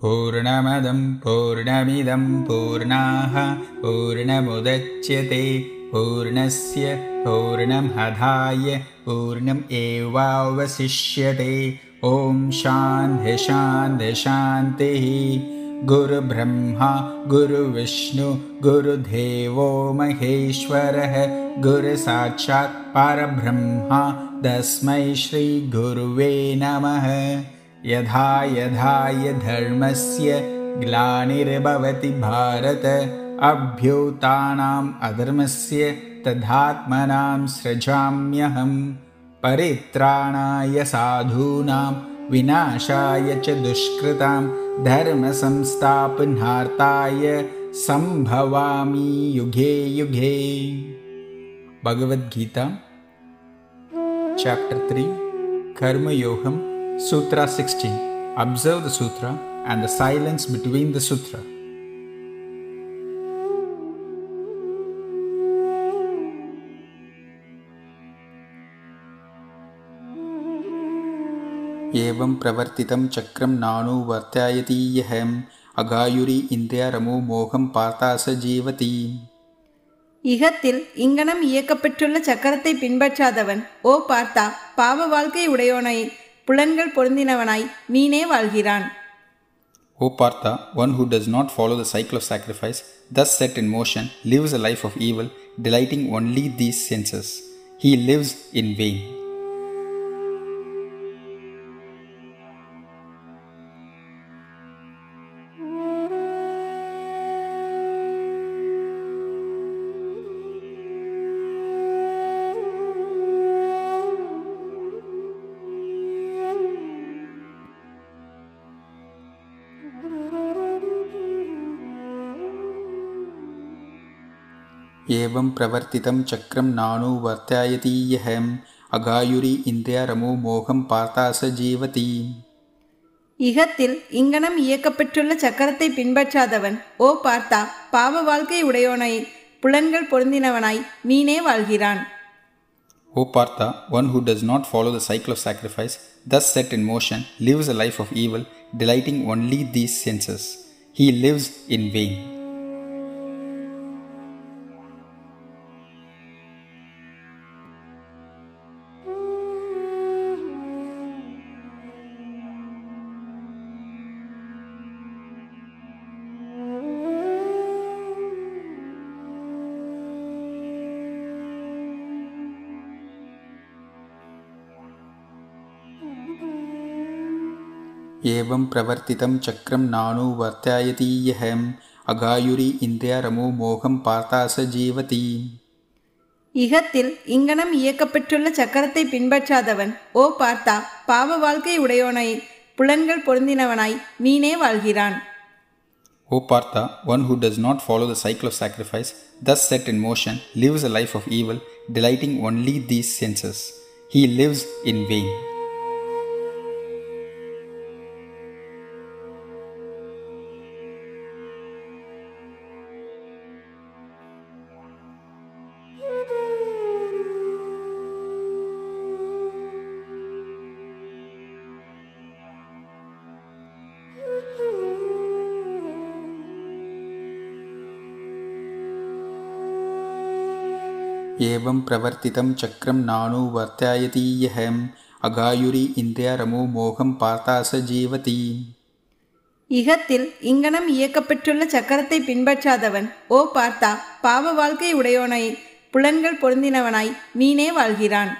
पूर्णमदं पूर्णमिदं पूर्णाः पूर्णमुदच्यते पूर्णस्य पूर्णमधाय पूर्णम् एवावशिष्यते ॐ शान्ति शान्ति शान्तिः। गुरुब्रह्मा गुरुविष्णु गुरुदेवो महेश्वरः। गुरुसाक्षात् परब्रह्मा तस्मै श्रीगुरुवे नमः। यथा यथाय धर्मस्य ग्लानिर्भवति भारत। अभ्युतानाम् अधर्मस्य तथात्मनां सृजाम्यहं परित्राणाय साधूनां विनाशाय च दुष्कृतां धर्मसंस्थापनार्थाय सम्भवामि युगे युगे Bhagavad Gita 3 Karma Yoham Sutra 16 Observe the Sutra and the silence between the Sutra. एवं प्रवर्तितं चक्रं नानुवर्तयति यहम् अगायुरि इन्द्रियरमो मोहं पार्ता स जीवति இகத்தில் இங்கனம் இயக்கப்பெற்றுள்ள சக்கரத்தை பின்பற்றாதவன் ஓ பார்த்தா பாவ வாழ்க்கை உடையோனை புலன்கள் பொருந்தினவனாய் நீனே வாழ்கிறான் O Partha, one who does not follow the cycle of sacrifice, thus set in motion, lives a life of evil, delighting only these senses. He lives in vain. एवं प्रवर्तितं चक्रं नानुवर्तयति यहम् अगायुरि इन्द्रियरमो मोहं पार्ता स जीवति இகத்தில் இங்கனம் இயக்கப்பெற்றுள்ள சக்கரத்தை பின்பற்றாதவன் ஓ பார்த்தா பாவ வாழ்க்கை உடையோனை புலன்கள் பொருந்தினவனாய் நீனே வாழ்கிறான் O Partha, one who does not follow the cycle of sacrifice, thus set in motion, lives a life of evil, delighting only these senses. He lives in vain. एवं प्रवर्तितं चक्रं नानुवर्तयति यहम् अगायुरि इन्द्रियरमो मोहं पार्ता स जीवति இகத்தில் இங்கனம் இயக்கப்பெற்றுள்ள சக்கரத்தை பின்பற்றாதவன் ஓ பார்த்தா பாவ வாழ்க்கை உடையோனை புலன்கள் பொருந்தினவனாய் நீனே வாழ்கிறான் O Partha, one who does not follow the cycle of sacrifice, thus set in motion, lives a life of evil, delighting only these senses. He lives in vain. एवं प्रवर्तितं चक्रं नानुवर्तयति यहम् अगायुरि इन्द्रियरमो मोहं पार्ता स जीवति இகத்தில் இங்கனம் இயக்கப்பெற்றுள்ள சக்கரத்தை பின்பற்றாதவன் ஓ பார்த்தா பாவ வாழ்க்கை உடையோனை புலன்கள் பொருந்தினவனாய் நீனே வாழ்கிறான்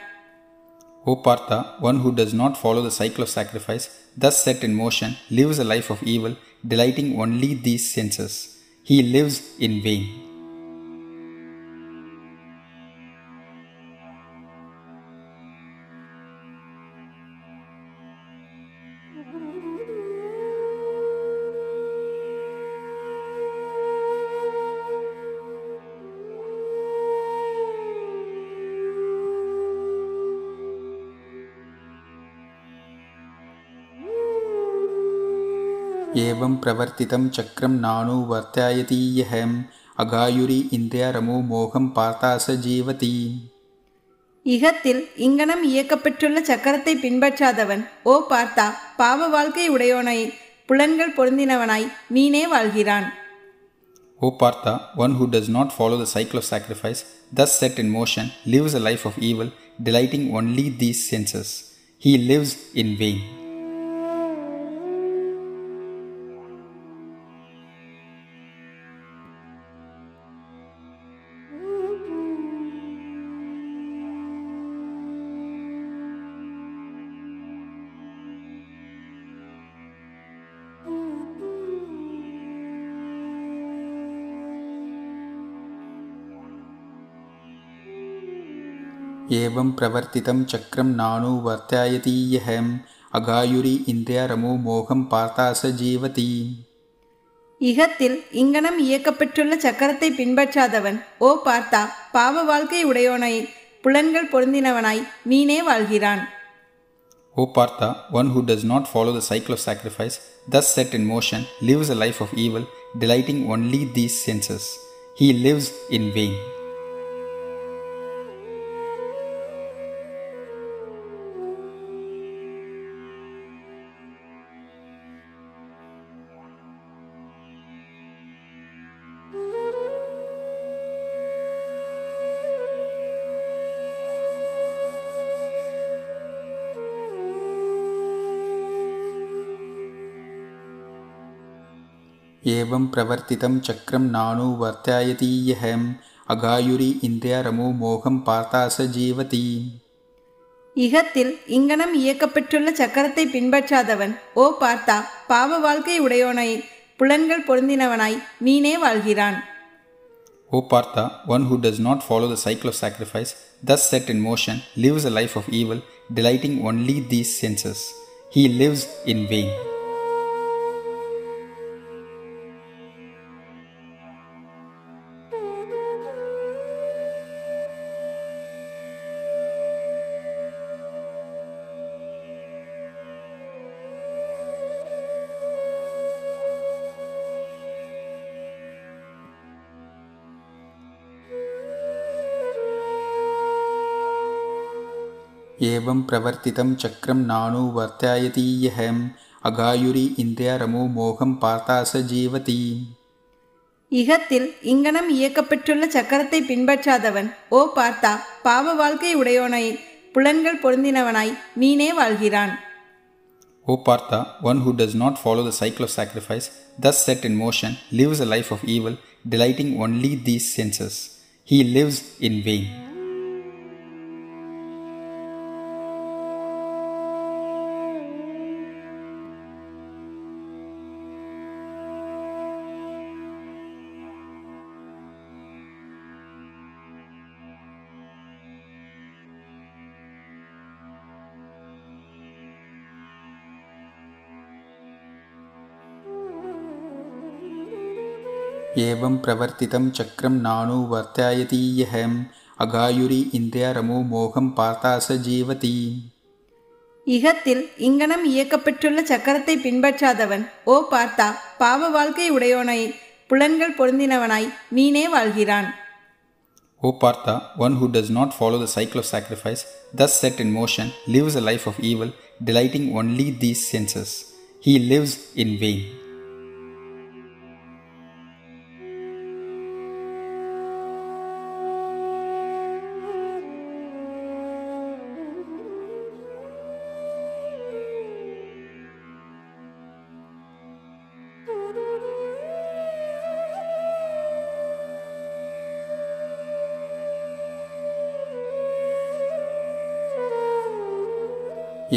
O Partha, one who does not follow the cycle of sacrifice, thus set in motion, lives a life of evil, delighting only these senses. He lives in vain. एवं प्रवर्तितं चक्रं नानुवर्त्यायति यहम् अगायुरि इन्द्रियरमो मोहं पार्ता स जीवति இகத்தில் இங்கனம் இயக்கப்பட்டுள்ள சக்கரத்தை பின்பற்றாதவன் ஓ பார்த்தா பாவ வாழ்க்கை உடையோனை புலன்கள் பொருந்தினவனாய் நீனே வாழ்கிறான் O Partha, one who does not follow the cycle of sacrifice, thus set in motion, lives a life of evil, delighting only these senses. He lives in vain. एवं प्रवर्तितं चक्रं नानुवर्त्यायति यहम् अगायुरि इन्द्रियरमो मोहं पार्ता स जीवति இகத்தில் இங்கனம் இயக்கப்பட்டுள்ள சக்கரத்தை பின்பற்றாதவன் ஓ பார்த்தா பாவ வாழ்க்கை உடையோனை புலன்கள் பொருந்தினவனாய் நீனே வாழ்கிறான் O Partha, one who does not follow the cycle of sacrifice, thus set in motion, lives a life of evil, delighting only these senses. He lives in vain. एवं प्रवर्तितं चक्रं नानुवर्त्यायति यहम् अगायुरि इन्द्रियरमो मोहं पार्ता स जीवति இகத்தில் இங்கனம் இயக்கப்பட்டுள்ள சக்கரத்தை பின்பற்றாதவன் ஓ பார்த்தா பாவ வாழ்க்கை உடையோனை புலன்கள் பொருந்தினவனாய் நீனே வாழ்கிறான் O Partha, one who does not follow the cycle of sacrifice, thus set in motion, lives a life of evil, delighting only these senses. He lives in vain. एवं प्रवर्तितं चक्रं नानुवर्त्यायति यहम् अगायुरि इन्द्रियरमो मोहं पार्ता स जीवति இகத்தில் இங்கனம் இயக்கப்பட்டுள்ள சக்கரத்தை பின்பற்றாதவன் ஓ பார்த்தா பாவ வாழ்க்கை உடையோனை புலன்கள் பொருந்தினவனாய் நீனே வாழ்கிறான் O Partha, one who does not follow the cycle of sacrifice, thus set in motion, lives a life of evil, delighting only these senses. He lives in vain. एवं प्रवर्तितं चक्रं नानुवर्त्यायति यहम् अगायुरि इन्द्रियरमो मोहं पार्ता स जीवति இகத்தில் இங்கனம் இயக்கப்பட்டுள்ள சக்கரத்தை பின்பற்றாதவன் ஓ பார்த்தா பாவ வாழ்க்கை உடையோனை புலன்கள் பொருந்தினவனாய் நீனே வாழ்கிறான் O Partha, one who does not follow the cycle of sacrifice, thus set in motion, lives a life of evil, delighting only these senses. He lives in vain.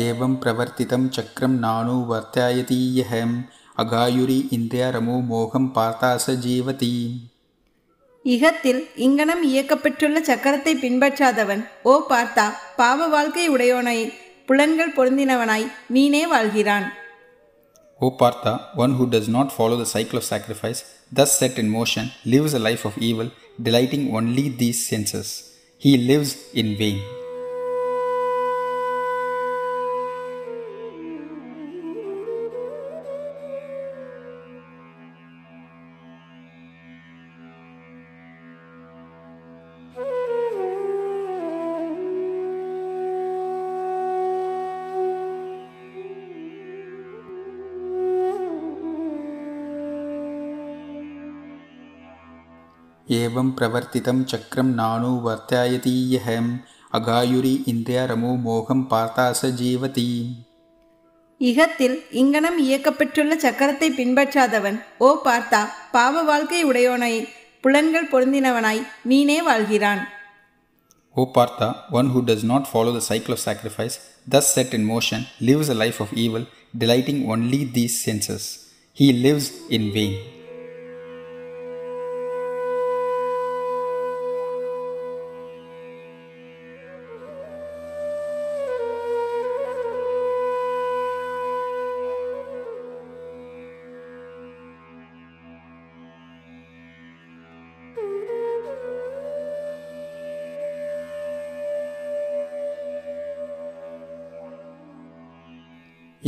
एवं प्रवर्तितं चक्रं नानुवर्त्यायति यहम् अगायुरि इन्द्रियरमो मोहं पार्ता स जीवति இகத்தில் இங்கனம் இயக்கப்பட்டுள்ள சக்கரத்தை பின்பற்றாதவன் ஓ பார்த்தா பாவ வாழ்க்கை உடையோனை புலன்கள் பொருந்தினவனாய் நீனே வாழ்கிறான் O Partha, one who does not follow the cycle of sacrifice, thus set in motion, lives a life of evil, delighting only these senses. He lives in vain. एवं प्रवर्तितं चक्रं नानुवर्त्यायति यहम् अगायुरि इन्द्रियरमो मोहं पार्ता स जीवति இகத்தில் இங்கனம் இயக்கப்பெற்றுள்ள சக்கரத்தை பின்பற்றாதவன் ஓ பார்த்தா பாவ வாழ்க்கை உடையோனை புலன்கள் பொருந்தினவனாய் மீனே வாழ்கிறான் O Partha, one who does not follow the cycle of sacrifice, thus set in motion, lives a life of evil, delighting only these senses. He lives in vain.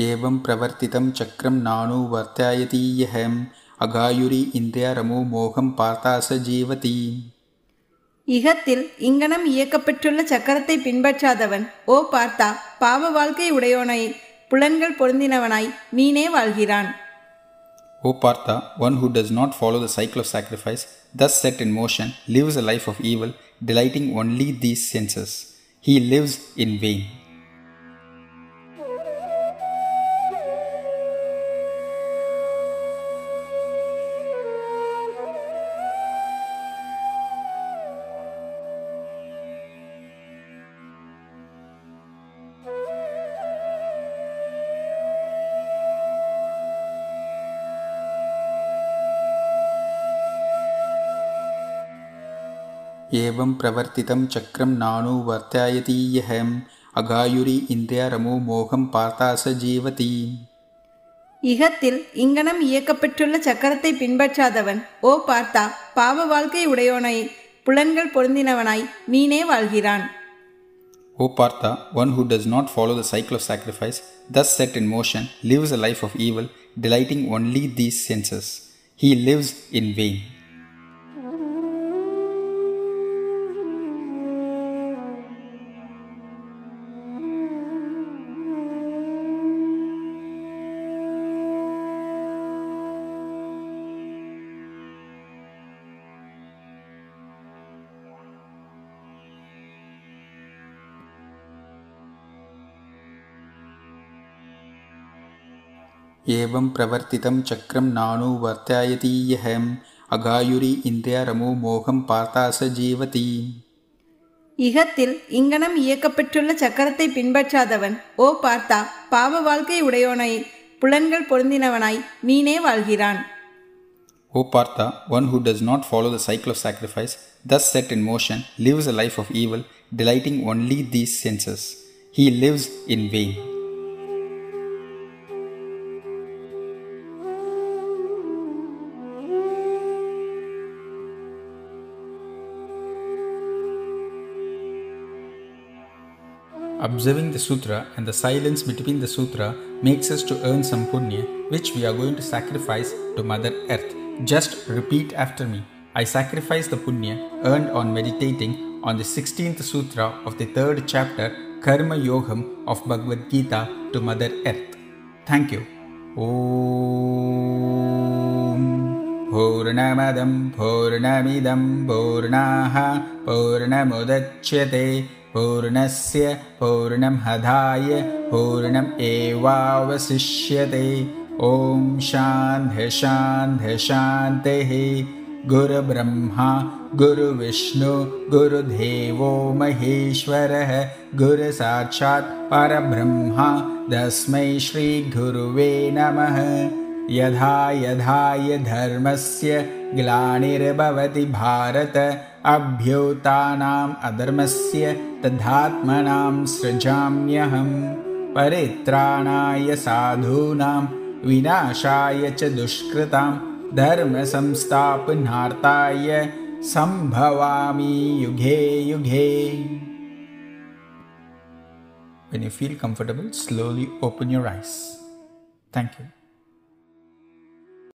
एवं प्रवर्तितं चक्रं नानुवर्त्यायति यहम् अगायुरि इन्द्रियरमो मोहं पार्ता स जीवति இகத்தில் இங்கனம் இயக்கப்பெற்றுள்ள சக்கரத்தை பின்பற்றாதவன் ஓ பார்த்தா பாவ வாழ்க்கை உடையோனை புலன்கள் பொருந்தினவனாய் மீனே வாழ்கிறான் O Partha, one who does not follow the cycle of sacrifice, thus set in motion, lives a life of evil, delighting only these senses. He lives in vain. एवं प्रवर्तितं चक्रं नानुवर्त्यायति यहम् अगायुरि इन्द्रियरमो मोहं पार्ता स जीवति இகத்தில் இங்கனம் இயக்கப்பெற்றுள்ள சக்கரத்தை பின்பற்றாதவன் ஓ பார்த்தா பாவ வாழ்க்கை உடையோனை புலன்கள் பொருந்தினவனாய் மீனே வாழ்கிறான் O Partha, one who does not follow the cycle of sacrifice, thus set in motion, lives a life of evil, delighting only these senses. He lives in vain. एवं प्रवर्तितं चक्रं नानुवर्त्यायति यहम् अगायुरि इन्द्रियरमो मोहं पार्ता स जीवति இகத்தில் இங்கனம் இயக்கப்பெற்றுள்ள சக்கரத்தை பின்பற்றாதவன் ஓ பார்த்தா பாவ வாழ்க்கை உடையோனை புலன்கள் பொருந்தினவனாய் மீனே வாழ்கிறான் O Partha, one who does not follow the cycle of sacrifice, thus set in motion, lives a life of evil, delighting only these senses. He lives in vain. Observing the sutra and the silence between the sutra makes us to earn some punya, which we are going to sacrifice to Mother Earth. Just repeat after me. I sacrifice the punya earned on meditating on the 16th sutra of the third chapter, Karma Yogam of Bhagavad Gita to Mother Earth. Thank you. ॐ पूर्णमदं पूर्णमिदं पूर्णाः पूर्णमुदच्यते पूर्णस्य पूर्णमधाय पूर्णम् एवावशिष्यते। ॐ शान्तिः। गुरुब्रह्मा गुरुविष्णु गुरुदेवो महेश्वरः। गुरुसाक्षात् परब्रह्मा तस्मै श्रीगुरुवे नमः। यथा यथाय धर्मस्य ग्लानिर्भवति भारत। अभ्युतानाम् अधर्मस्य तथात्मनां सृजाम्यहम् परित्राणाय साधूनां विनाशाय च दुष्कृतां धर्मसंस्थापनार्थाय सम्भवामि युगे युगे When you feel comfortable, slowly open your eyes. Thank you.